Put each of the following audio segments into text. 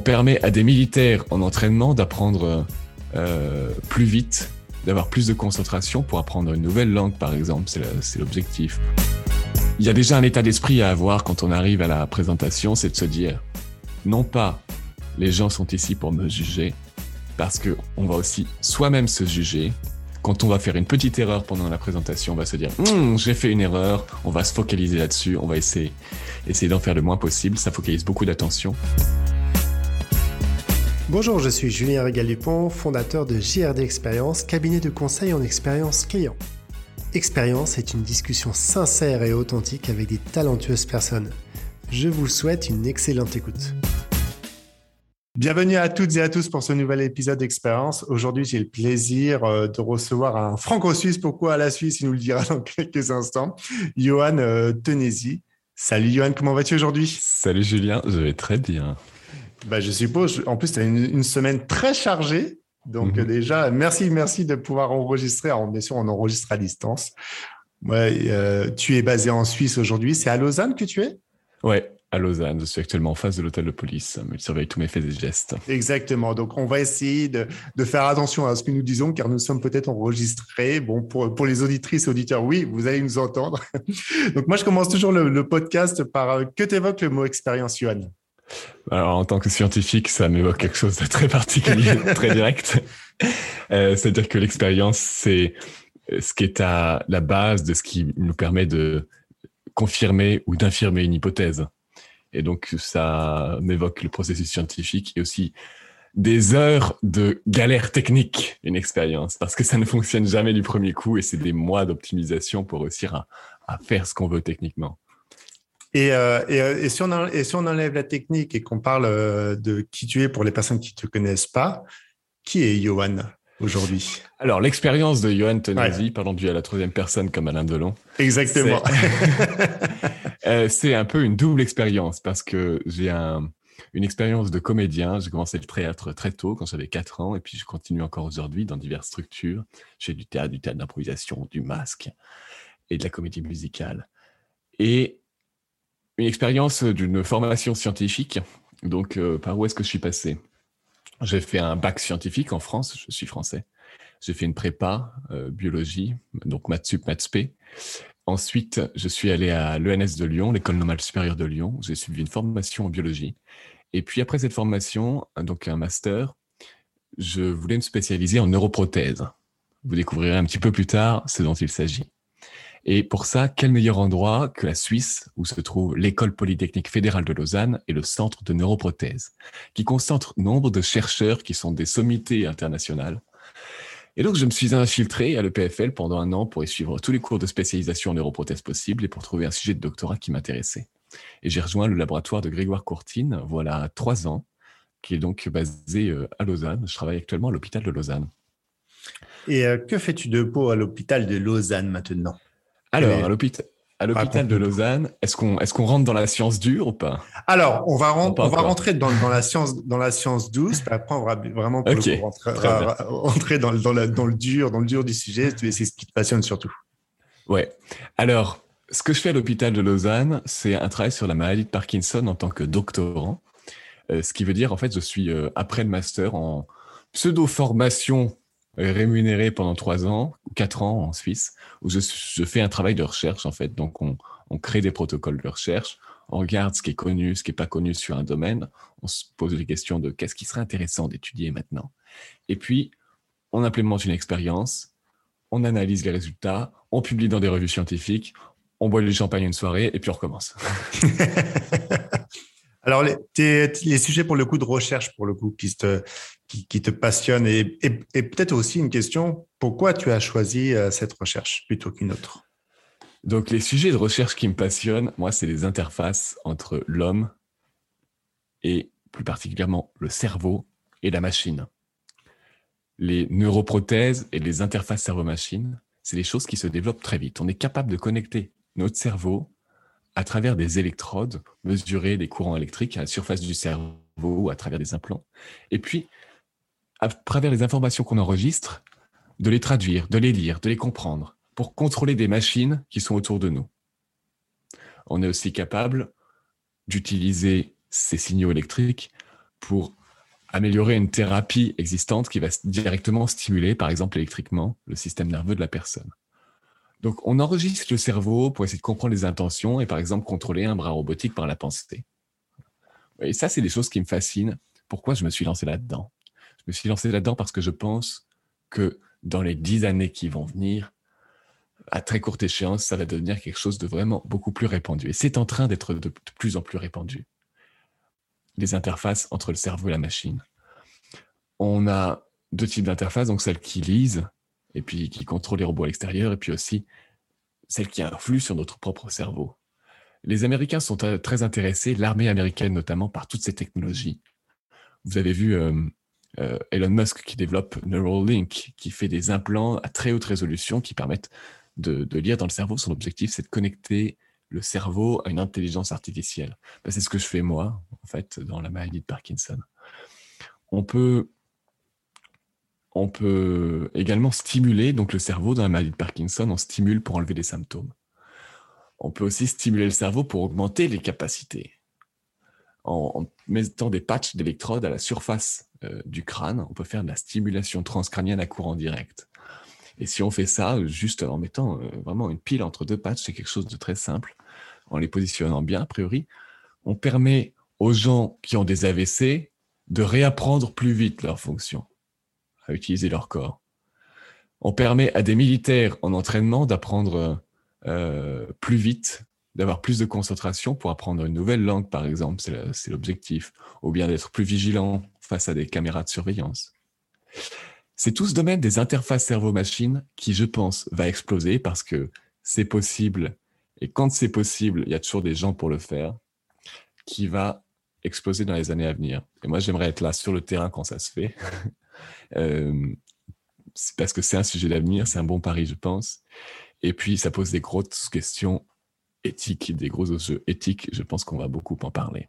on permet à des militaires en entraînement d'apprendre euh, plus vite, d'avoir plus de concentration pour apprendre une nouvelle langue, par exemple. C'est l'objectif. Il y a déjà un état d'esprit à avoir quand on arrive à la présentation, c'est de se dire, non pas les gens sont ici pour me juger, parce que on va aussi soi-même se juger. Quand on va faire une petite erreur pendant la présentation, on va se dire hum, j'ai fait une erreur, on va se focaliser là-dessus, on va essayer, essayer d'en faire le moins possible, ça focalise beaucoup d'attention. Bonjour, je suis Julien Régal-Dupont, fondateur de JRD Expérience, cabinet de conseil en expérience client. Expérience est une discussion sincère et authentique avec des talentueuses personnes. Je vous souhaite une excellente écoute. Bienvenue à toutes et à tous pour ce nouvel épisode d'Expérience. Aujourd'hui, j'ai le plaisir euh, de recevoir un franco-suisse. Pourquoi à la Suisse Il nous le dira dans quelques instants. Johan euh, Tenesi. Salut Johan, comment vas-tu aujourd'hui? Salut Julien, je vais très bien. Bah, je suppose, en plus, tu as une, semaine très chargée. Donc mhm. déjà, merci, merci de pouvoir enregistrer. Alors, bien sûr, on enregistre à distance. Ouais, euh, tu es basé en Suisse aujourd'hui. C'est à Lausanne que tu es? Ouais, à Lausanne. Je suis actuellement en face de l'hôtel de police. Il surveille tous mes faits et gestes. Exactement. Donc, on va essayer de, faire attention à ce que nous disons, car nous sommes peut-être enregistrés. Bon, pour, pour les auditrices et auditeurs, oui, vous allez nous entendre. Donc, moi, je commence toujours le, podcast par euh, que t'évoque le mot expérience, Johan? Alors, en tant que scientifique, ça m'évoque quelque chose de très particulier, très direct. Euh, C'est-à-dire que l'expérience, c'est ce qui est à la base de ce qui nous permet de confirmer ou d'infirmer une hypothèse. Et donc, ça m'évoque le processus scientifique et aussi des heures de galère technique, une expérience, parce que ça ne fonctionne jamais du premier coup et c'est des mois d'optimisation pour réussir à, faire ce qu'on veut techniquement. Et, euh, euh, et, si on et, si on enlève la technique et qu'on parle euh, de qui tu es pour les personnes qui ne te connaissent pas, qui est Johan aujourd'hui? Alors, l'expérience de Johan Tonesi, parlons du à la troisième personne comme Alain Delon. Exactement. C'est un peu une double expérience parce que j'ai un, une expérience de comédien. J'ai commencé le théâtre très tôt, quand j'avais 4 ans, et puis je continue encore aujourd'hui dans diverses structures. J'ai du théâtre, du théâtre d'improvisation, du masque et de la comédie musicale. Et une expérience d'une formation scientifique. Donc, euh, par où est-ce que je suis passé? J'ai fait un bac scientifique en France, je suis français. J'ai fait une prépa euh, biologie, donc maths sup, Ensuite, je suis allé à l'ENS de Lyon, l'école normale supérieure de Lyon. J'ai suivi une formation en biologie. Et puis après cette formation, donc un master, je voulais me spécialiser en neuroprothèse. Vous découvrirez un petit peu plus tard ce dont il s'agit. Et pour ça, quel meilleur endroit que la Suisse, où se trouve l'école polytechnique fédérale de Lausanne et le centre de neuroprothèse, qui concentre nombre de chercheurs qui sont des sommités internationales. Et donc, je me suis infiltré à l'EPFL pendant un an pour y suivre tous les cours de spécialisation en neuroprothèse possibles et pour trouver un sujet de doctorat qui m'intéressait. Et j'ai rejoint le laboratoire de Grégoire Courtine, voilà trois ans, qui est donc basé euh, à Lausanne. Je travaille actuellement à l'hôpital de Lausanne. Et euh, que fais-tu de beau à l'hôpital de Lausanne maintenant? Alors, à l'hôpital, à l'hôpital de Lausanne, est-ce qu'on est-ce qu'on rentre dans la science dure ou pas? Alors, on va, on va rentrer dans, dans, la science dans la science douce, puis après on va vraiment pour rentrer, dans, dans, dans, le dur, dans le dur du sujet. C'est ce qui te passionne surtout. Ouais. Alors, ce que je fais à l'hôpital de Lausanne, c'est un travail sur la maladie de Parkinson en tant que doctorant. Euh, ce qui veut dire, en fait, je suis euh, après le master en pseudo-formation rémunéré pendant trois ans, quatre ans en Suisse, où je, fais un travail de recherche en fait. Donc on, crée des protocoles de recherche, on regarde ce qui est connu, ce qui n'est pas connu sur un domaine, on se pose les questions de qu'est-ce qui serait intéressant d'étudier maintenant. Et puis on implémente une expérience, on analyse les résultats, on publie dans des revues scientifiques, on boit du champagne une soirée et puis on recommence. Alors, les, sujets pour le coup de recherche, pour le coup, qui te, qui, te passionnent, et, peut-être aussi une question, pourquoi tu as choisi euh, cette recherche plutôt qu'une autre? Donc, les sujets de recherche qui me passionnent, moi, c'est les interfaces entre l'homme et plus particulièrement le cerveau et la machine. Les neuroprothèses et les interfaces cerveau-machine, c'est des choses qui se développent très vite. On est capable de connecter notre cerveau à travers des électrodes, mesurer des courants électriques à la surface du cerveau à travers des implants. Et puis, à travers les informations qu'on enregistre, de les traduire, de les lire, de les comprendre, pour contrôler des machines qui sont autour de nous. On est aussi capable d'utiliser ces signaux électriques pour améliorer une thérapie existante qui va directement stimuler, par exemple électriquement, le système nerveux de la personne. Donc, on enregistre le cerveau pour essayer de comprendre les intentions et, par exemple, contrôler un bras robotique par la pensée. Et ça, c'est des choses qui me fascinent. Pourquoi je me suis lancé là-dedans? Je me suis lancé là-dedans parce que je pense que dans les dix années qui vont venir, à très courte échéance, ça va devenir quelque chose de vraiment beaucoup plus répandu. Et c'est en train d'être de plus en plus répandu. Les interfaces entre le cerveau et la machine. On a deux types d'interfaces, donc celles qui lisent et puis qui contrôlent les robots à l'extérieur, et puis aussi celles qui influent sur notre propre cerveau. Les Américains sont très intéressés, l'armée américaine notamment, par toutes ces technologies. Vous avez vu euh, euh, Elon Musk qui développe Neuralink, qui fait des implants à très haute résolution qui permettent de, lire dans le cerveau. Son objectif, c'est de connecter le cerveau à une intelligence artificielle. Ben, c'est ce que je fais moi, en fait, dans la maladie de Parkinson. On peut, on peut également stimuler donc le cerveau dans la maladie de Parkinson. On stimule pour enlever les symptômes. On peut aussi stimuler le cerveau pour augmenter les capacités. En, mettant des patchs d'électrodes à la surface euh, du crâne, on peut faire de la stimulation transcrânienne à courant direct. Et si on fait ça juste en mettant euh, vraiment une pile entre deux patchs, c'est quelque chose de très simple, en les positionnant bien, a priori, on permet aux gens qui ont des AVC de réapprendre plus vite leur fonction, à utiliser leur corps. On permet à des militaires en entraînement d'apprendre euh, plus vite, d'avoir plus de concentration pour apprendre une nouvelle langue, par exemple, c'est l'objectif, ou bien d'être plus vigilant face à des caméras de surveillance. C'est tout ce domaine des interfaces cerveau-machine qui, je pense, va exploser parce que c'est possible. Et quand c'est possible, il y a toujours des gens pour le faire, qui va exploser dans les années à venir. Et moi, j'aimerais être là sur le terrain quand ça se fait. euh, parce que c'est un sujet d'avenir, c'est un bon pari, je pense. Et puis, ça pose des grosses questions éthiques, des gros enjeux éthiques. Je pense qu'on va beaucoup en parler.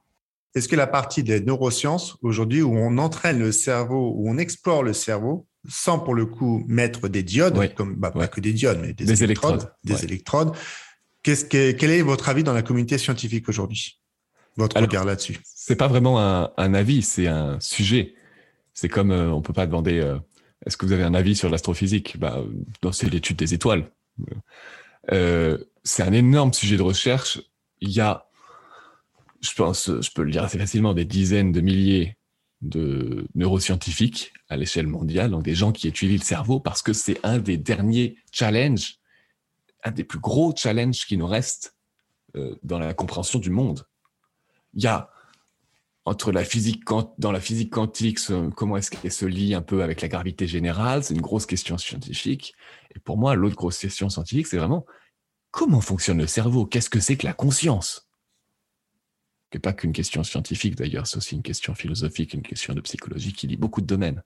Est-ce que la partie des neurosciences, aujourd'hui, où on entraîne le cerveau, où on explore le cerveau, sans pour le coup mettre des diodes, comme, bah, pas que des diodes, mais des, électrodes, des électrodes. Qu'est-ce que, quel est votre avis dans la communauté scientifique aujourd'hui? Votre regard là-dessus C'est pas vraiment un, avis, c'est un sujet. C'est comme euh, on peut pas demander euh, est-ce que vous avez un avis sur l'astrophysique? Bah, C'est l'étude des étoiles. Euh, c'est un énorme sujet de recherche. Il y a, je pense, je peux le dire assez facilement, des dizaines de milliers de neuroscientifiques à l'échelle mondiale, donc des gens qui étudient le cerveau, parce que c'est un des derniers challenges, un des plus gros challenges qui nous restent euh, dans la compréhension du monde. Il y a entre la physique dans la physique quantique, comment est-ce qu'elle se lie un peu avec la gravité générale, c'est une grosse question scientifique. Et pour moi, l'autre grosse question scientifique, c'est vraiment comment fonctionne le cerveau? Qu'est-ce que c'est que la conscience? Ce n'est pas qu'une question scientifique d'ailleurs, c'est aussi une question philosophique, une question de psychologie qui lie beaucoup de domaines.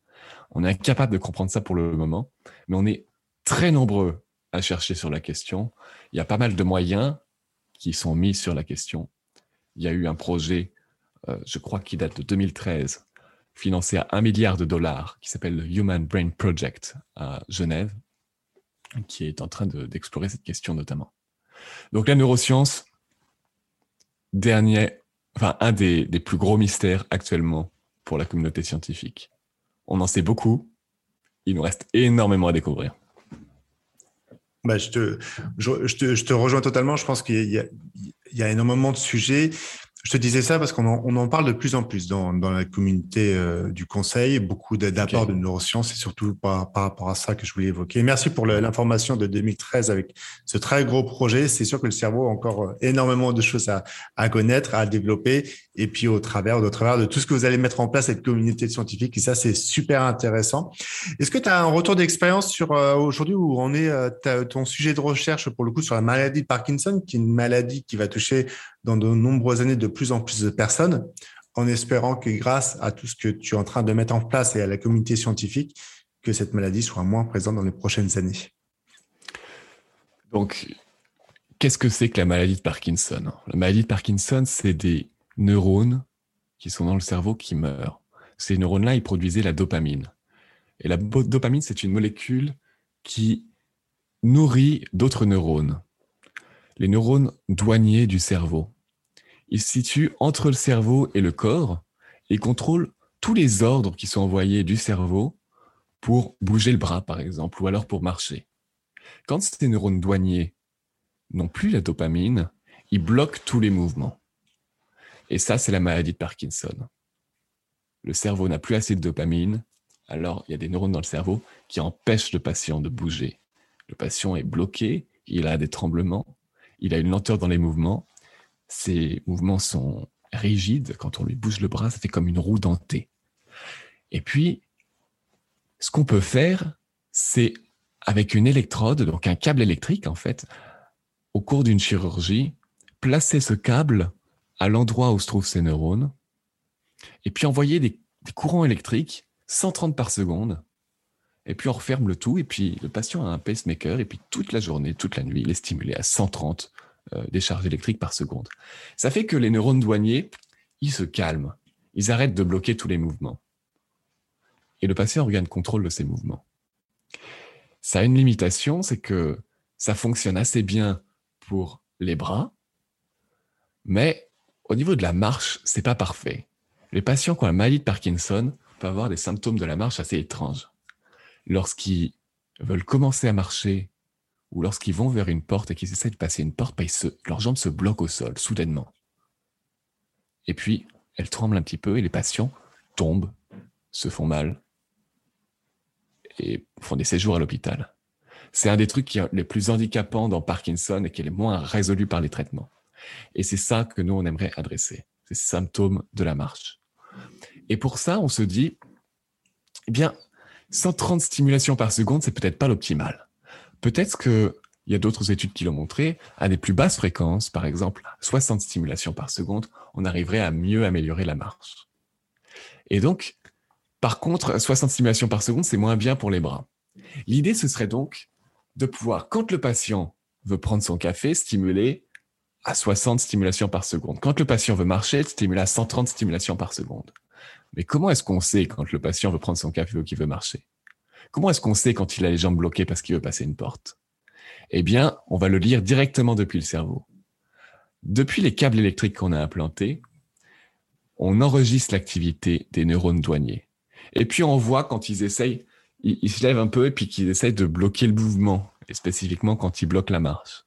On est incapable de comprendre ça pour le moment, mais on est très nombreux à chercher sur la question. Il y a pas mal de moyens qui sont mis sur la question. Il y a eu un projet euh, je crois qu'il date de 2013, financé à un milliard de dollars, qui s'appelle le Human Brain Project à Genève, qui est en train d'explorer cette question notamment. Donc la neuroscience, dernier, enfin un des, plus gros mystères actuellement pour la communauté scientifique. On en sait beaucoup, il nous reste énormément à découvrir. Bah, je, te, rejoins totalement. Je pense qu'il y, a énormément de sujets. Je te disais ça parce qu'on en, parle de plus en plus dans, la communauté euh, du conseil, beaucoup d'apports de neurosciences et surtout par, rapport à ça que je voulais évoquer. Merci pour l'information de 2013 avec ce très gros projet. C'est sûr que le cerveau a encore euh, énormément de choses à, connaître, à développer et puis au travers, de tout ce que vous allez mettre en place, cette communauté scientifique. Et ça, c'est super intéressant. Est-ce que tu as un retour d'expérience sur euh, aujourd'hui où on est ton sujet de recherche pour le coup sur la maladie de Parkinson, qui est une maladie qui va toucher dans de nombreuses années de plus en plus de personnes, en espérant que grâce à tout ce que tu es en train de mettre en place et à la communauté scientifique, que cette maladie soit moins présente dans les prochaines années? Donc, qu'est-ce que c'est que la maladie de Parkinson? La maladie de Parkinson, c'est des neurones qui sont dans le cerveau qui meurent. Ces neurones-là, ils produisaient la dopamine. Et la dopamine, c'est une molécule qui nourrit d'autres neurones, les neurones douaniers du cerveau. Il se situe entre le cerveau et le corps et contrôle tous les ordres qui sont envoyés du cerveau pour bouger le bras, par exemple, ou alors pour marcher. Quand ces neurones douaniers n'ont plus la dopamine, ils bloquent tous les mouvements. Et ça, c'est la maladie de Parkinson. Le cerveau n'a plus assez de dopamine, alors il y a des neurones dans le cerveau qui empêchent le patient de bouger. Le patient est bloqué, il a des tremblements, il a une lenteur dans les mouvements. Ses mouvements sont rigides. Quand on lui bouge le bras, ça fait comme une roue dentée. Et puis, ce qu'on peut faire, c'est avec une électrode, donc un câble électrique en fait, au cours d'une chirurgie, placer ce câble à l'endroit où se trouvent ces neurones, et puis envoyer des, courants électriques 130 par seconde, et puis on referme le tout, et puis le patient a un pacemaker, et puis toute la journée, toute la nuit, il est stimulé à 130 euh, décharges électriques par seconde. Ça fait que les neurones douaniers, ils se calment, ils arrêtent de bloquer tous les mouvements. Et le patient regagne contrôle de ses mouvements. Ça a une limitation, c'est que ça fonctionne assez bien pour les bras, mais au niveau de la marche, c'est pas parfait. Les patients qui ont la maladie de Parkinson peuvent avoir des symptômes de la marche assez étranges. Lorsqu'ils veulent commencer à marcher ou lorsqu'ils vont vers une porte et qu'ils essaient de passer une porte, bah, leurs jambes se bloquent au sol, soudainement. Et puis, elles tremblent un petit peu et les patients tombent, se font mal et font des séjours à l'hôpital. C'est un des trucs qui est les plus handicapants dans Parkinson et qui est le moins résolu par les traitements. Et c'est ça que nous, on aimerait adresser, ces symptômes de la marche. Et pour ça, on se dit, eh bien, 130 stimulations par seconde, c'est peut-être pas l'optimal. Peut-être qu'il y a d'autres études qui l'ont montré, à des plus basses fréquences, par exemple 60 stimulations par seconde, on arriverait à mieux améliorer la marche. Et donc, par contre, 60 stimulations par seconde, c'est moins bien pour les bras. L'idée, ce serait donc de pouvoir, quand le patient veut prendre son café, stimuler à 60 stimulations par seconde. Quand le patient veut marcher, stimuler à 130 stimulations par seconde. Mais comment est-ce qu'on sait quand le patient veut prendre son café ou qu'il veut marcher? Comment est-ce qu'on sait quand il a les jambes bloquées parce qu'il veut passer une porte? Eh bien, on va le lire directement depuis le cerveau. Depuis les câbles électriques qu'on a implantés, on enregistre l'activité des neurones douaniers. Et puis on voit quand ils essayent, ils, se lèvent un peu et puis qu'ils essayent de bloquer le mouvement, et spécifiquement quand ils bloquent la marche.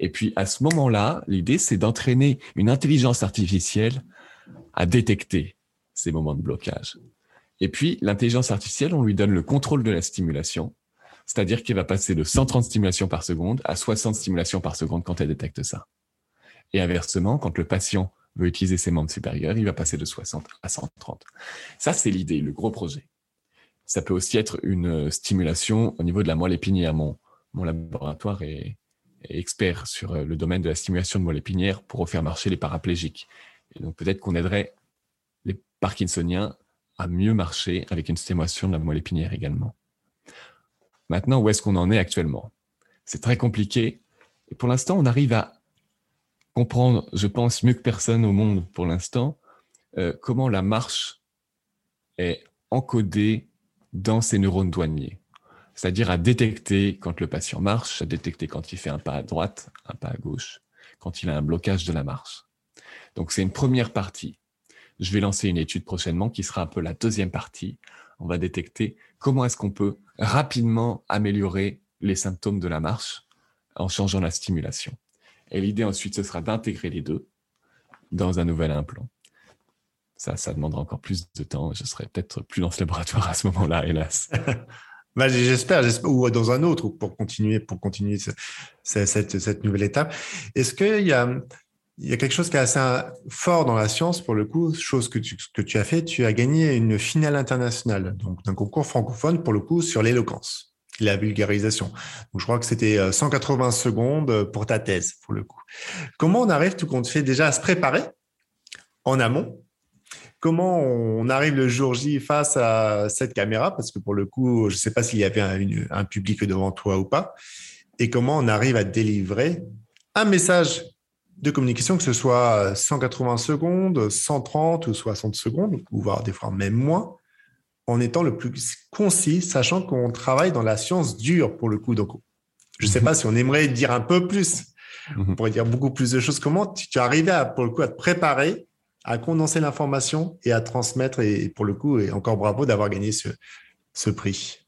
Et puis à ce moment-là, l'idée, c'est d'entraîner une intelligence artificielle à détecter ces moments de blocage. Et puis l'intelligence artificielle, on lui donne le contrôle de la stimulation, c'est-à-dire qu'il va passer de 130 stimulations par seconde à 60 stimulations par seconde quand elle détecte ça. Et inversement, quand le patient veut utiliser ses membres supérieurs, il va passer de 60 à 130. Ça, c'est l'idée, le gros projet. Ça peut aussi être une stimulation au niveau de la moelle épinière. Mon, mon laboratoire est, expert sur euh, le domaine de la stimulation de moelle épinière pour refaire marcher les paraplégiques. Donc peut-être qu'on aiderait les parkinsoniens à mieux marcher avec une stimulation de la moelle épinière également. Maintenant, où est-ce qu'on en est actuellement? C'est très compliqué. Et pour l'instant, on arrive à comprendre, je pense, mieux que personne au monde pour l'instant, euh, comment la marche est encodée dans ces neurones douaniers c'est-à-dire à détecter quand le patient marche, à détecter quand il fait un pas à droite, un pas à gauche, quand il a un blocage de la marche. Donc c'est une première partie. Je vais lancer une étude prochainement qui sera un peu la deuxième partie. On va détecter comment est-ce qu'on peut rapidement améliorer les symptômes de la marche en changeant la stimulation. Et l'idée ensuite, ce sera d'intégrer les deux dans un nouvel implant. Ça, ça demandera encore plus de temps. Je serai peut-être plus dans ce laboratoire à ce moment-là, hélas. Bah, j'espère, ou dans un autre, pour continuer, pour continuer cette, nouvelle étape. Est-ce qu'il y a, quelque chose qui est assez fort dans la science, pour le coup, chose que tu, as fait, tu as gagné une finale internationale, donc d'un concours francophone, pour le coup, sur l'éloquence, la vulgarisation. Je crois que c'était 180 euh, secondes pour ta thèse, pour le coup. Comment on arrive, tout compte fait, déjà à se préparer en amont Comment on arrive le jour J face à cette caméra? Parce que pour le coup, je ne sais pas s'il y avait un, public devant toi ou pas. Et comment on arrive à délivrer un message de communication, que ce soit 180 secondes, 130 ou 60 secondes, ou voire des fois même moins, en étant le plus concis, sachant qu'on travaille dans la science dure pour le coup. Donc, je ne sais pas si on aimerait dire un peu plus. On pourrait dire beaucoup plus de choses. Comment tu, tu arrivé à, pour le coup, à te préparer à condenser l'information et à transmettre. Et pour le coup, et encore bravo d'avoir gagné ce, ce prix.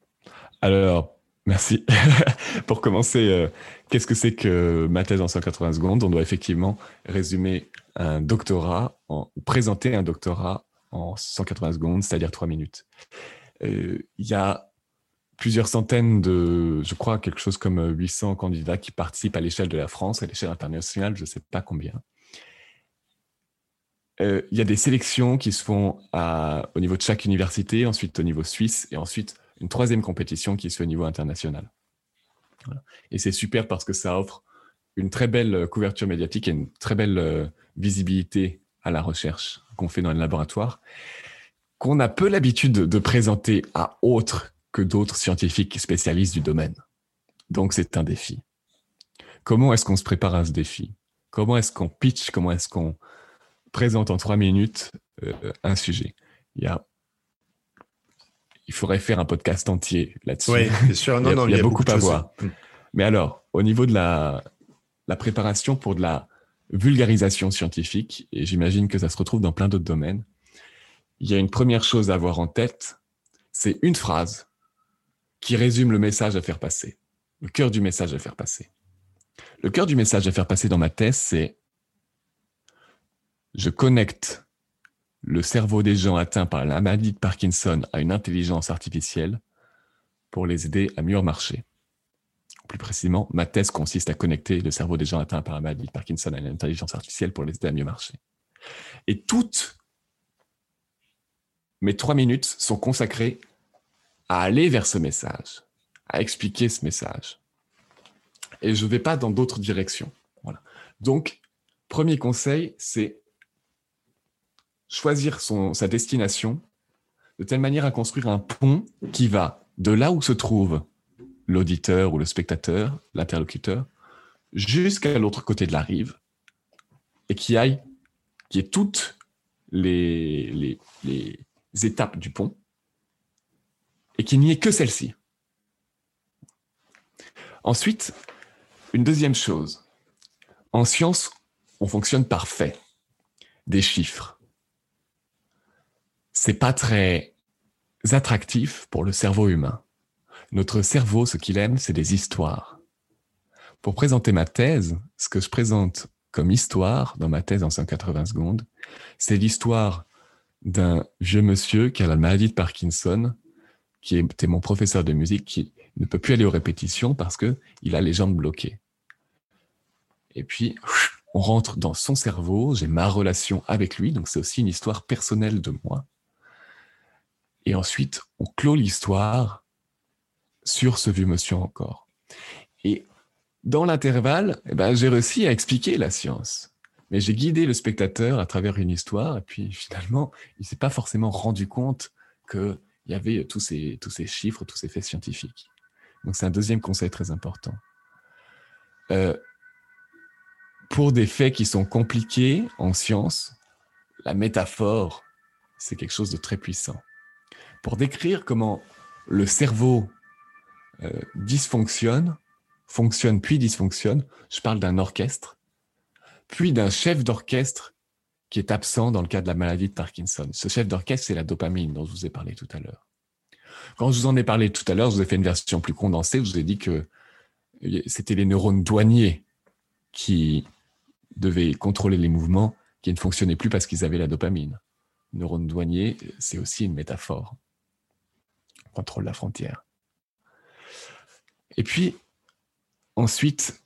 Alors, merci. pour commencer, euh, qu'est-ce que c'est que ma thèse en 180 secondes? On doit effectivement résumer un doctorat, en, présenter un doctorat en 180 secondes, c'est-à-dire 3 minutes. Euh, il y a plusieurs centaines de, je crois, quelque chose comme 800 candidats qui participent à l'échelle de la France, à l'échelle internationale, je ne sais pas combien. Euh, il y a des sélections qui se font au niveau de chaque université, ensuite au niveau suisse, et ensuite une troisième compétition qui se fait au niveau international. Et c'est super parce que ça offre une très belle couverture médiatique et une très belle euh, visibilité à la recherche qu'on fait dans le laboratoire, qu'on a peu l'habitude de présenter à autres que d'autres scientifiques spécialistes du domaine. Donc c'est un défi. Comment est-ce qu'on se prépare à ce défi? Comment est-ce qu'on pitch? Comment est-ce qu'on présente en trois minutes euh, un sujet Il y a il faudrait faire un podcast entier là-dessus. Oui, c'est sûr. Non, il y a, non, il y a beaucoup, à voir. Mm. Mais alors, au niveau de la, la préparation pour de la vulgarisation scientifique, et j'imagine que ça se retrouve dans plein d'autres domaines, il y a une première chose à avoir en tête, c'est une phrase qui résume le message à faire passer, le cœur du message à faire passer. Le cœur du message à faire passer dans ma thèse, c'est je connecte le cerveau des gens atteints par la maladie de Parkinson à une intelligence artificielle pour les aider à mieux marcher. Plus précisément, ma thèse consiste à connecter le cerveau des gens atteints par la maladie de Parkinson à une intelligence artificielle pour les aider à mieux marcher. Et toutes mes trois minutes sont consacrées à aller vers ce message, à expliquer ce message. Et je ne vais pas dans d'autres directions. Voilà. Donc, premier conseil, c'est choisir sa destination de telle manière à construire un pont qui va de là où se trouve l'auditeur ou le spectateur, l'interlocuteur, jusqu'à l'autre côté de la rive et qui aille, qui ait toutes les, étapes du pont et qu'il n'y ait que celle-ci. Ensuite, une deuxième chose. En science, on fonctionne par fait, des chiffres. C'est pas très attractif pour le cerveau humain. Notre cerveau, ce qu'il aime, c'est des histoires. Pour présenter ma thèse, ce que je présente comme histoire dans ma thèse en 180 secondes, c'est l'histoire d'un vieux monsieur qui a la maladie de Parkinson qui était mon professeur de musique, qui ne peut plus aller aux répétitions parce que il a les jambes bloquées. Et puis, on rentre dans son cerveau, j'ai ma relation avec lui, donc c'est aussi une histoire personnelle de moi. Et ensuite, on clôt l'histoire sur ce vieux monsieur encore. Et dans l'intervalle, eh ben, j'ai réussi à expliquer la science. Mais j'ai guidé le spectateur à travers une histoire, et puis finalement, il s'est pas forcément rendu compte que il y avait tous ces, tous ces chiffres, tous ces faits scientifiques. Donc c'est un deuxième conseil très important. Euh, pour des faits qui sont compliqués en science, la métaphore, c'est quelque chose de très puissant. Pour décrire comment le cerveau euh, dysfonctionne, fonctionne puis dysfonctionne, je parle d'un orchestre, puis d'un chef d'orchestre qui est absent dans le cas de la maladie de Parkinson. Ce chef d'orchestre, c'est la dopamine dont je vous ai parlé tout à l'heure. Quand je vous en ai parlé tout à l'heure, je vous ai fait une version plus condensée. Je vous ai dit que c'était les neurones douaniers qui devaient contrôler les mouvements qui ne fonctionnaient plus parce qu'ils avaient la dopamine. Neurones douaniers, c'est aussi une métaphore. On contrôle la frontière. Et puis, ensuite,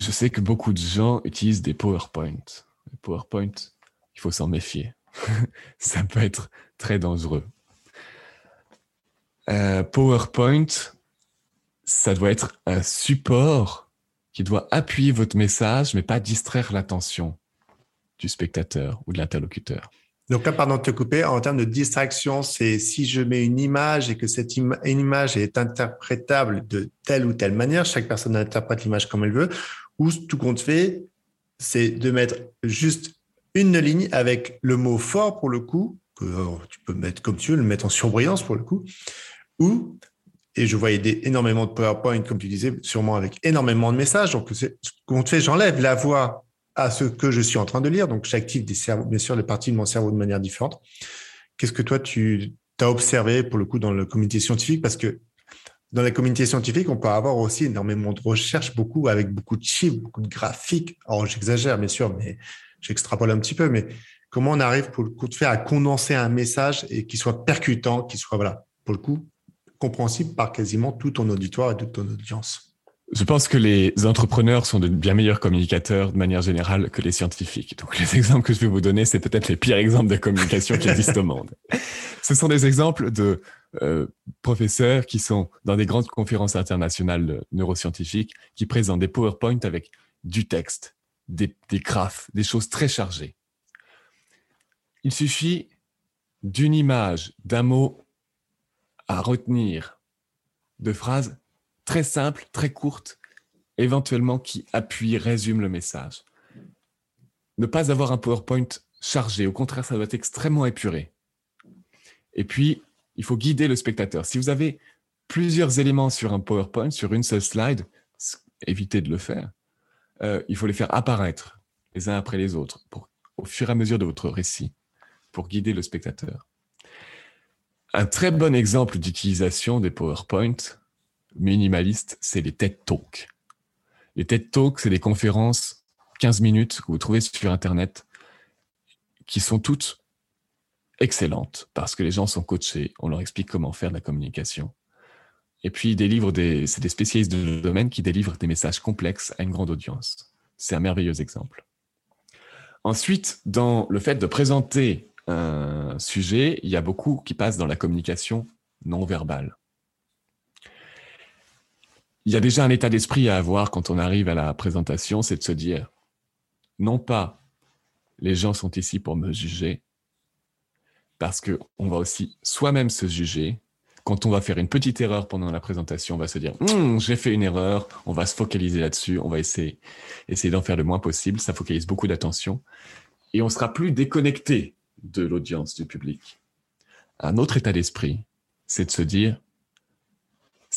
je sais que beaucoup de gens utilisent des PowerPoint. PowerPoint, il faut s'en méfier. ça peut être très dangereux. Euh, PowerPoint, ça doit être un support qui doit appuyer votre message, mais pas distraire l'attention du spectateur ou de l'interlocuteur. Donc là, pardon de te couper, en termes de distraction, c'est si je mets une image et que cette image est interprétable de telle ou telle manière, chaque personne interprète l'image comme elle veut, ou tout compte fait, c'est de mettre juste une ligne avec le mot fort pour le coup, que oh, tu peux mettre comme tu veux, le mettre en surbrillance pour le coup, ou, et je voyais des, énormément de PowerPoint, comme tu disais, sûrement avec énormément de messages. Donc, compte fait, j'enlève la voix à ce que je suis en train de lire. Donc, j'active des cerveaux, bien sûr, les parties de mon cerveau de manière différente. Qu'est-ce que toi, tu as observé pour le coup dans le comité scientifique? Parce que dans la communauté scientifique, on peut avoir aussi énormément de recherches, beaucoup avec beaucoup de chiffres, beaucoup de graphiques. Alors, j'exagère, bien sûr, mais j'extrapole un petit peu. Mais comment on arrive, pour le coup de faire, à condenser un message et qu'il soit percutant, qu'il soit, voilà, pour le coup, compréhensible par quasiment tout ton auditoire et toute ton audience? Je pense que les entrepreneurs sont de bien meilleurs communicateurs de manière générale que les scientifiques. Donc les exemples que je vais vous donner, c'est peut-être les pires exemples de communication qui existent au monde. Ce sont des exemples de euh, professeurs qui sont dans des grandes conférences internationales neuroscientifiques, qui présentent des PowerPoint avec du texte, des, des graphes, des choses très chargées. Il suffit d'une image, d'un mot à retenir, de phrases très simples, très courtes, éventuellement qui appuient, résument le message. Ne pas avoir un PowerPoint chargé, au contraire, ça doit être extrêmement épuré. Et puis, il faut guider le spectateur. Si vous avez plusieurs éléments sur un PowerPoint, sur une seule slide, évitez de le faire. Euh, il faut les faire apparaître les uns après les autres au fur et à mesure de votre récit pour guider le spectateur. Un très bon exemple d'utilisation des PowerPoint minimalistes, c'est les TED Talks. Les TED Talks, c'est des conférences 15 minutes que vous trouvez sur Internet qui sont toutes excellentes parce que les gens sont coachés, on leur explique comment faire de la communication. Et puis, c'est des spécialistes de domaine qui délivrent des messages complexes à une grande audience. C'est un merveilleux exemple. Ensuite, dans le fait de présenter un sujet, il y a beaucoup qui passent dans la communication non verbale. Il y a déjà un état d'esprit à avoir quand on arrive à la présentation, c'est de se dire, non pas les gens sont ici pour me juger, parce qu'on va aussi soi-même se juger. Quand on va faire une petite erreur pendant la présentation, on va se dire hum, j'ai fait une erreur, on va se focaliser là-dessus, on va essayer, essayer d'en faire le moins possible, ça focalise beaucoup d'attention, et on sera plus déconnecté de l'audience, du public. Un autre état d'esprit, c'est de se dire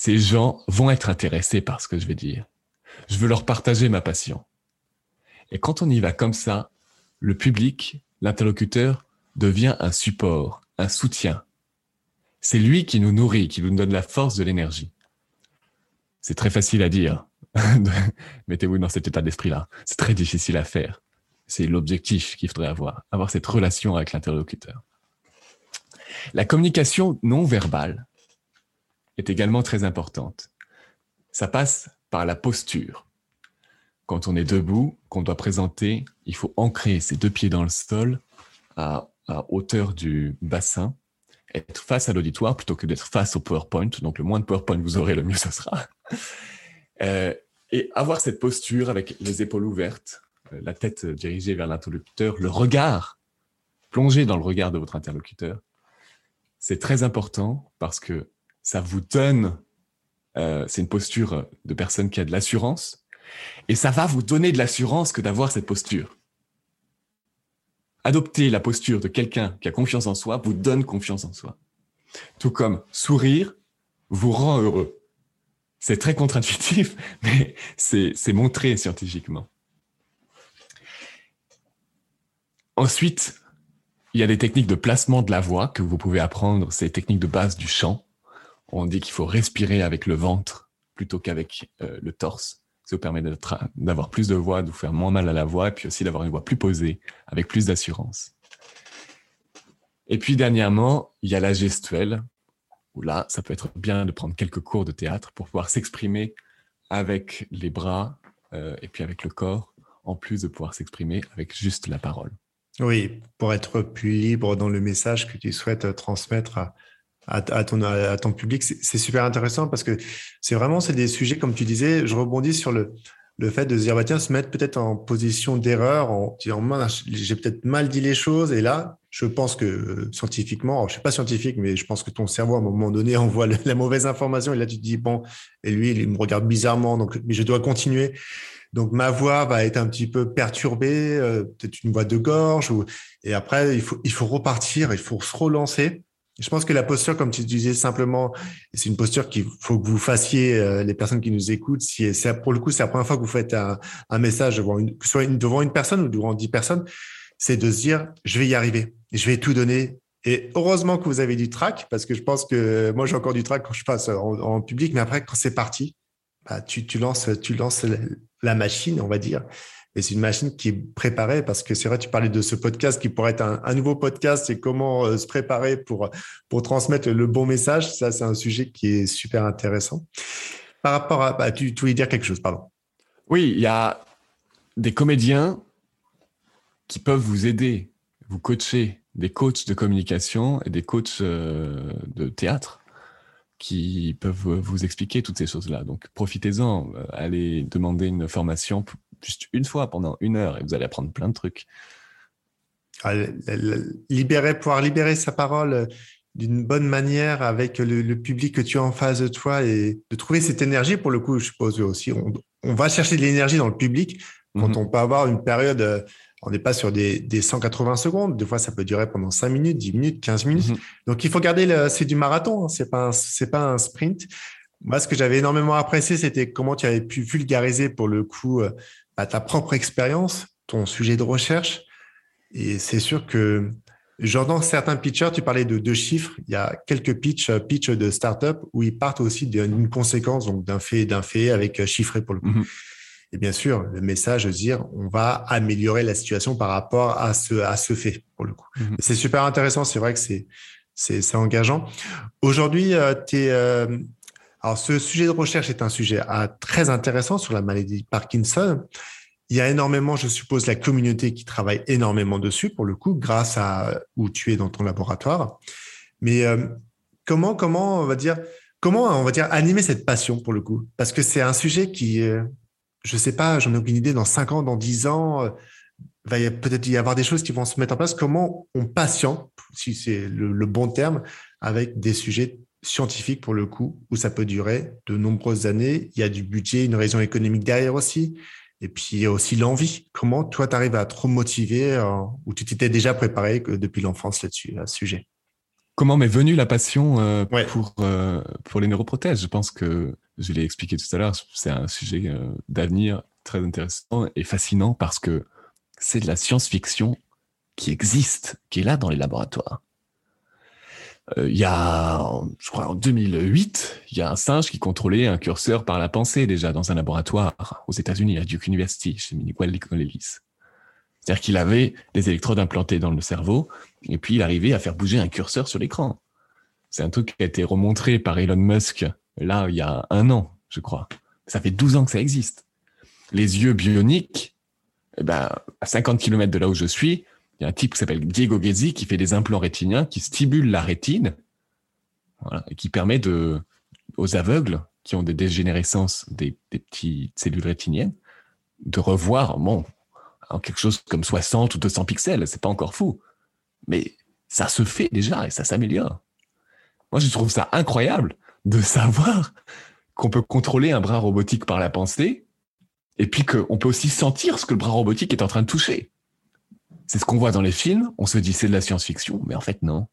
ces gens vont être intéressés par ce que je vais dire. Je veux leur partager ma passion. Et quand on y va comme ça, le public, l'interlocuteur, devient un support, un soutien. C'est lui qui nous nourrit, qui nous donne la force de l'énergie. C'est très facile à dire. Mettez-vous dans cet état d'esprit-là. C'est très difficile à faire. C'est l'objectif qu'il faudrait avoir, avoir cette relation avec l'interlocuteur. La communication non verbale est également très importante. Ça passe par la posture. Quand on est debout, qu'on doit présenter, il faut ancrer ses deux pieds dans le sol à hauteur du bassin, être face à l'auditoire plutôt que d'être face au PowerPoint. Donc, le moins de PowerPoint vous aurez, le mieux ce sera. Euh, et avoir cette posture avec les épaules ouvertes, euh, la tête dirigée vers l'interlocuteur, le regard plongé dans le regard de votre interlocuteur, c'est très important parce que ça vous donne, euh, c'est une posture de personne qui a de l'assurance, et ça va vous donner de l'assurance que d'avoir cette posture adopter la posture de quelqu'un qui a confiance en soi vous donne confiance en soi. Tout comme sourire vous rend heureux. C'est très contre-intuitif, mais c'est montré scientifiquement. Ensuite, il y a des techniques de placement de la voix que vous pouvez apprendre, ces techniques de base du chant. On dit qu'il faut respirer avec le ventre plutôt qu'avec euh, le torse. Ça vous permet d'avoir plus de voix, de vous faire moins mal à la voix, et puis aussi d'avoir une voix plus posée, avec plus d'assurance. Et puis dernièrement, il y a la gestuelle, là, ça peut être bien de prendre quelques cours de théâtre pour pouvoir s'exprimer avec les bras euh, et puis avec le corps, en plus de pouvoir s'exprimer avec juste la parole. Oui, pour être plus libre dans le message que tu souhaites transmettre à, ton, à ton public. C'est super intéressant parce que c'est vraiment c'est des sujets, comme tu disais, je rebondis sur le, le fait de se dire, bah, tiens, se mettre peut-être en position d'erreur, en disant, j'ai peut-être mal dit les choses. Et là, je pense que euh, scientifiquement, je suis pas scientifique, mais je pense que ton cerveau, à un moment donné, envoie la mauvaise information. Et là, tu te dis, bon, et lui, il me regarde bizarrement, donc mais je dois continuer. Donc ma voix va être un petit peu perturbée, euh, peut-être une voix de gorge. Ou... Et après, il faut, il faut repartir, il faut se relancer Je pense que la posture, comme tu disais simplement, c'est une posture qu'il faut que vous fassiez, euh, les personnes qui nous écoutent. Si c'est pour le coup, c'est la première fois que vous faites un, message devant une, soit devant une personne ou devant dix personnes, c'est de se dire, je vais y arriver, je vais tout donner. Et heureusement que vous avez du trac, parce que je pense que moi j'ai encore du trac quand je passe en, public, mais après quand c'est parti, bah, tu, tu lances, tu lances la machine, on va dire. Et c'est une machine qui est préparée parce que c'est vrai, tu parlais de ce podcast qui pourrait être un, nouveau podcast c'est comment euh, se préparer pour, pour transmettre le bon message. Ça, c'est un sujet qui est super intéressant. Par rapport à, bah, tu, voulais dire quelque chose, pardon. Oui, il y a des comédiens qui peuvent vous aider, vous coacher, des coachs de communication et des coachs euh, de théâtre qui peuvent vous expliquer toutes ces choses-là. Donc profitez-en, euh, allez demander une formation juste une fois pendant une heure et vous allez apprendre plein de trucs. Ah, libérer, pouvoir libérer sa parole euh, d'une bonne manière avec le, public que tu as en face de toi et de trouver cette énergie, pour le coup, je suppose aussi, on, va chercher de l'énergie dans le public quand mhm. on peut avoir une période, euh, on n'est pas sur des, des, 180 secondes, des fois ça peut durer pendant 5 minutes, 10 minutes, 15 minutes. Mhm. Donc il faut garder, c'est du marathon, hein, c'est pas, c'est pas un sprint. Moi, ce que j'avais énormément apprécié, c'était comment tu avais pu vulgariser pour le coup euh, ta propre expérience, ton sujet de recherche. Et c'est sûr que, dans certains pitchers, tu parlais de deux chiffres. Il y a quelques pitchs, pitch de startup où ils partent aussi d'une conséquence, donc d'un fait, d'un fait avec chiffré pour le coup. Mhm. Et bien sûr, le message de dire on va améliorer la situation par rapport à ce, à ce fait pour le coup. Mhm. C'est super intéressant. C'est vrai que c'est, c'est, engageant. Aujourd'hui, euh, tu es, euh, alors, ce sujet de recherche est un sujet ah, très intéressant sur la maladie de Parkinson. Il y a énormément, je suppose, la communauté qui travaille énormément dessus, pour le coup, grâce à où tu es dans ton laboratoire. Mais euh, comment, comment, on va dire, comment, on va dire, animer cette passion, pour le coup? Parce que c'est un sujet qui, euh, je sais pas, j'en ai aucune idée, dans 5 ans, dans 10 ans, euh, va peut-être y avoir des choses qui vont se mettre en place. Comment on patiente, si c'est le bon terme, avec des sujets scientifique pour le coup, où ça peut durer de nombreuses années. Il y a du budget, une raison économique derrière aussi. Et puis, il y a aussi l'envie. Comment toi, tu arrives à trop motiver euh, ou tu t'étais déjà préparé depuis l'enfance là-dessus, à ce sujet? Comment m'est venue la passion euh, pour, euh, pour les neuroprothèses? Je pense que je l'ai expliqué tout à l'heure, c'est un sujet d'avenir très intéressant et fascinant parce que c'est de la science-fiction qui existe, qui est là dans les laboratoires. Euh, il y a, je crois en 2008, il y a un singe qui contrôlait un curseur par la pensée déjà dans un laboratoire aux États-Unis à Duke University chez Miguel Lewis. C'est-à-dire qu'il avait des électrodes implantées dans le cerveau et puis il arrivait à faire bouger un curseur sur l'écran. C'est un truc qui a été remontré par Elon Musk là il y a un an, je crois. Ça fait 12 ans que ça existe. Les yeux bioniques, eh ben, à 50 km de là où je suis, il y a un type qui s'appelle Diego Ghezzi qui fait des implants rétiniens qui stimulent la rétine et qui permet aux aveugles qui ont des dégénérescences des, petites cellules rétiniennes de revoir bon, en quelque chose comme 60 ou 200 pixels. C'est pas encore fou. Mais ça se fait déjà et ça s'améliore. Moi, je trouve ça incroyable de savoir qu'on peut contrôler un bras robotique par la pensée et puis qu'on peut aussi sentir ce que le bras robotique est en train de toucher. C'est ce qu'on voit dans les films. On se dit c'est de la science-fiction, mais en fait non,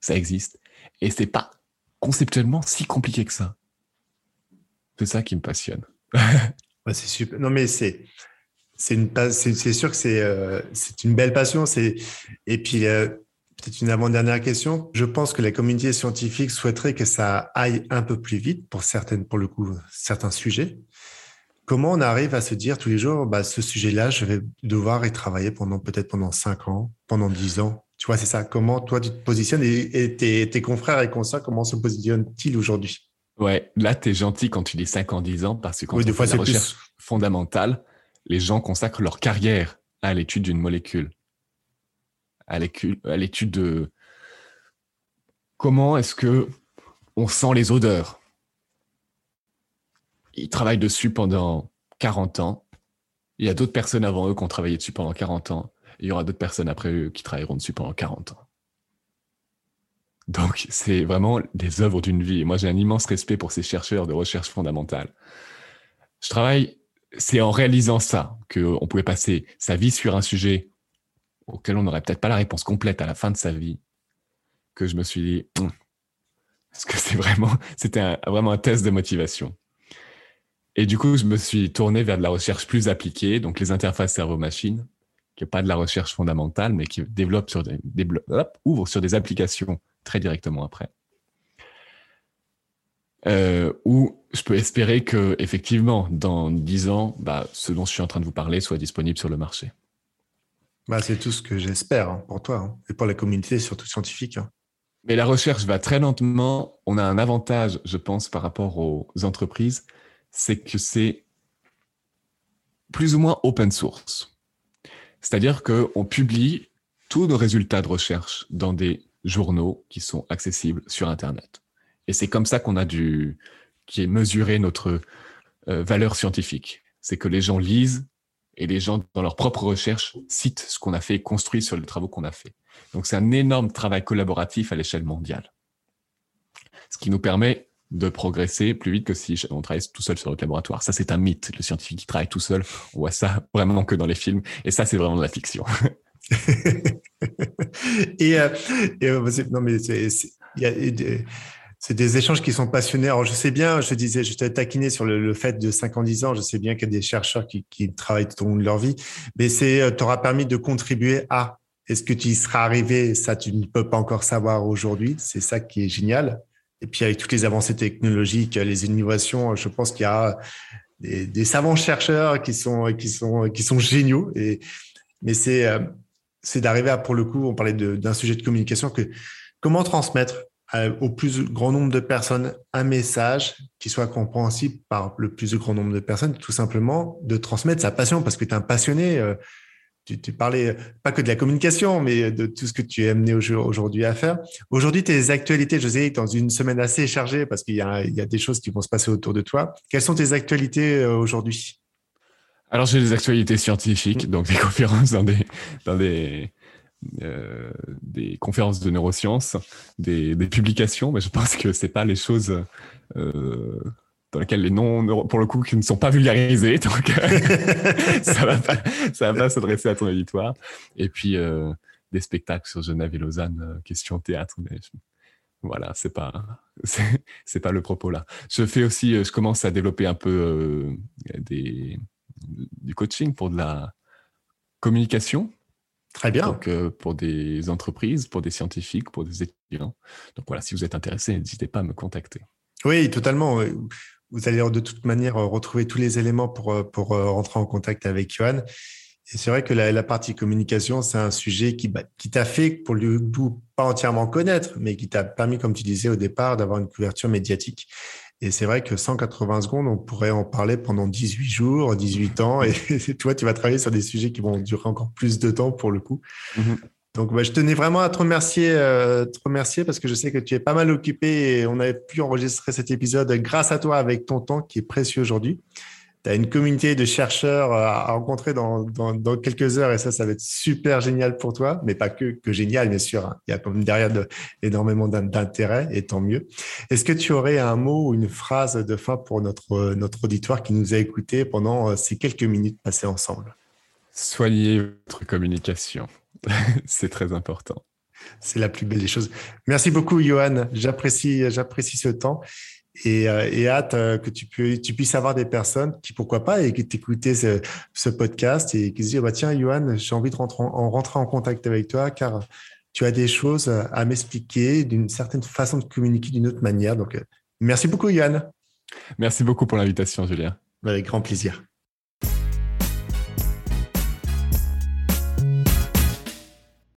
ça existe. Et c'est pas conceptuellement si compliqué que ça. C'est ça qui me passionne. c'est. Non mais c'est c'est sûr que c'est euh, c'est une belle passion. Et puis euh, peut-être une avant-dernière question. Je pense que la communauté scientifique souhaiterait que ça aille un peu plus vite pour certaines pour le coup certains sujets. Comment on arrive à se dire tous les jours, bah, ce sujet-là, je vais devoir y travailler pendant peut-être pendant 5 ans, pendant 10 ans. Tu vois, c'est ça. Comment toi, tu te positionnes et, tes, confrères et consoeurs, comment se positionnent-ils aujourd'hui? Ouais, là, tu es gentil quand tu dis 5 ans, 10 ans, parce que quand oui, on fait la recherche fondamentale, les gens consacrent leur carrière à l'étude d'une molécule, à l'étude de comment est-ce que on sent les odeurs ils travaillent dessus pendant 40 ans. Il y a d'autres personnes avant eux qui ont travaillé dessus pendant 40 ans. il y aura d'autres personnes après eux qui travailleront dessus pendant 40 ans. Donc, c'est vraiment des œuvres d'une vie. moi, j'ai un immense respect pour ces chercheurs de recherche fondamentale. Je travaille, c'est en réalisant ça qu'on pouvait passer sa vie sur un sujet auquel on n'aurait peut-être pas la réponse complète à la fin de sa vie, que je me suis dit, hum, est-ce que c'est vraiment, c'était vraiment un test de motivation. Et du coup, je me suis tourné vers de la recherche plus appliquée, donc les interfaces cerveau-machine, qui n'est pas de la recherche fondamentale, mais qui développe sur des, ouvre sur des applications très directement après. Euh, où je peux espérer que, effectivement, dans dix ans, bah, ce dont je suis en train de vous parler soit disponible sur le marché. Bah, c'est tout ce que j'espère hein, pour toi hein, et pour la communauté, surtout scientifique. Hein. Mais la recherche va très lentement. On a un avantage, je pense, par rapport aux entreprises, c'est que c'est plus ou moins open source. C'est-à-dire qu'on publie tous nos résultats de recherche dans des journaux qui sont accessibles sur Internet. Et c'est comme ça qu'on a dû, qui est mesuré notre euh, valeur scientifique. C'est que les gens lisent et les gens, dans leur propre recherche, citent ce qu'on a fait et construisent sur les travaux qu'on a fait. Donc c'est un énorme travail collaboratif à l'échelle mondiale. Ce qui nous permet de progresser plus vite que si on travaillait tout seul sur notre laboratoire. Ça, c'est un mythe. Le scientifique qui travaille tout seul, on voit ça vraiment que dans les films. Et ça, c'est vraiment de la fiction. et, euh, euh, non, mais c'est, des échanges qui sont passionnés. Alors, je sais bien, je disais, je t'ai taquiné sur le, fait de 5 ans, 10 ans. Je sais bien qu'il y a des chercheurs qui, qui travaillent tout au long de leur vie, mais c'est, euh, t'aura permis de contribuer à. Est-ce que tu y seras arrivé? Ça, tu ne peux pas encore savoir aujourd'hui. C'est ça qui est génial. Et puis avec toutes les avancées technologiques, les innovations, je pense qu'il y a des, savants chercheurs qui sont qui sont qui sont géniaux. Et mais c'est euh, c'est d'arriver à pour le coup, on parlait d'un sujet de communication que comment transmettre au plus grand nombre de personnes un message qui soit compréhensible par le plus grand nombre de personnes, tout simplement de transmettre sa passion parce que tu es un passionné. Euh, tu, tu, parlais pas que de la communication, mais de tout ce que tu es amené aujourd'hui à faire. Aujourd'hui, tes actualités, je sais, dans une semaine assez chargée parce qu'il y, y, a des choses qui vont se passer autour de toi. Quelles sont tes actualités euh, aujourd'hui? Alors, j'ai des actualités scientifiques, donc des conférences dans des, dans des, euh, des conférences de neurosciences, des, des, publications, mais je pense que c'est pas les choses euh, dans lesquels les noms, pour le coup, qui ne sont pas vulgarisés. Donc, euh, ça va pas, ça va pas s'adresser à ton auditoire. Et puis, euh, des spectacles sur Genève et Lausanne, euh, question théâtre. Mais voilà, c'est pas, c'est pas le propos là. Je fais aussi, je commence à développer un peu des, du coaching pour de la communication. Très bien. Donc, pour des entreprises, pour des scientifiques, pour des étudiants. Donc voilà, si vous êtes intéressé, n'hésitez pas à me contacter. Oui, totalement vous allez de toute manière euh, retrouver tous les éléments pour, euh, pour euh, rentrer en contact avec Johan. C'est vrai que la, partie communication, c'est un sujet qui, bah, qui t'a fait, pour le coup, pas entièrement connaître, mais qui t'a permis, comme tu disais au départ, d'avoir une couverture médiatique. Et c'est vrai que 180 secondes, on pourrait en parler pendant 18 jours, 18 ans. Et toi, tu vas travailler sur des sujets qui vont durer encore plus de temps pour le coup. Mm-hmm. Donc, bah, je tenais vraiment à te remercier, euh, te remercier parce que je sais que tu es pas mal occupé et on avait pu enregistrer cet épisode grâce à toi avec ton temps qui est précieux aujourd'hui. Tu as une communauté de chercheurs euh, à rencontrer dans, quelques heures et ça, ça va être super génial pour toi, mais pas que, que génial, bien sûr. Hein. Il y a comme derrière de, énormément d'intérêt et tant mieux. Est-ce que tu aurais un mot ou une phrase de fin pour notre, notre auditoire qui nous a écoutés pendant euh, ces quelques minutes passées ensemble? Soignez votre communication. c'est très important. C'est la plus belle des choses. Merci beaucoup, Johan. J'apprécie, j'apprécie ce temps et, euh, hâte euh, que tu, tu puisses avoir des personnes qui, pourquoi pas, et qui t'écoutaient ce, podcast et qui se disent, bah, tiens, Johan, j'ai envie de rentrer en, rentrer en contact avec toi car tu as des choses à m'expliquer d'une certaine façon de communiquer d'une autre manière. Donc, euh, merci beaucoup, Johan. Merci beaucoup pour l'invitation, Julien. Avec grand plaisir.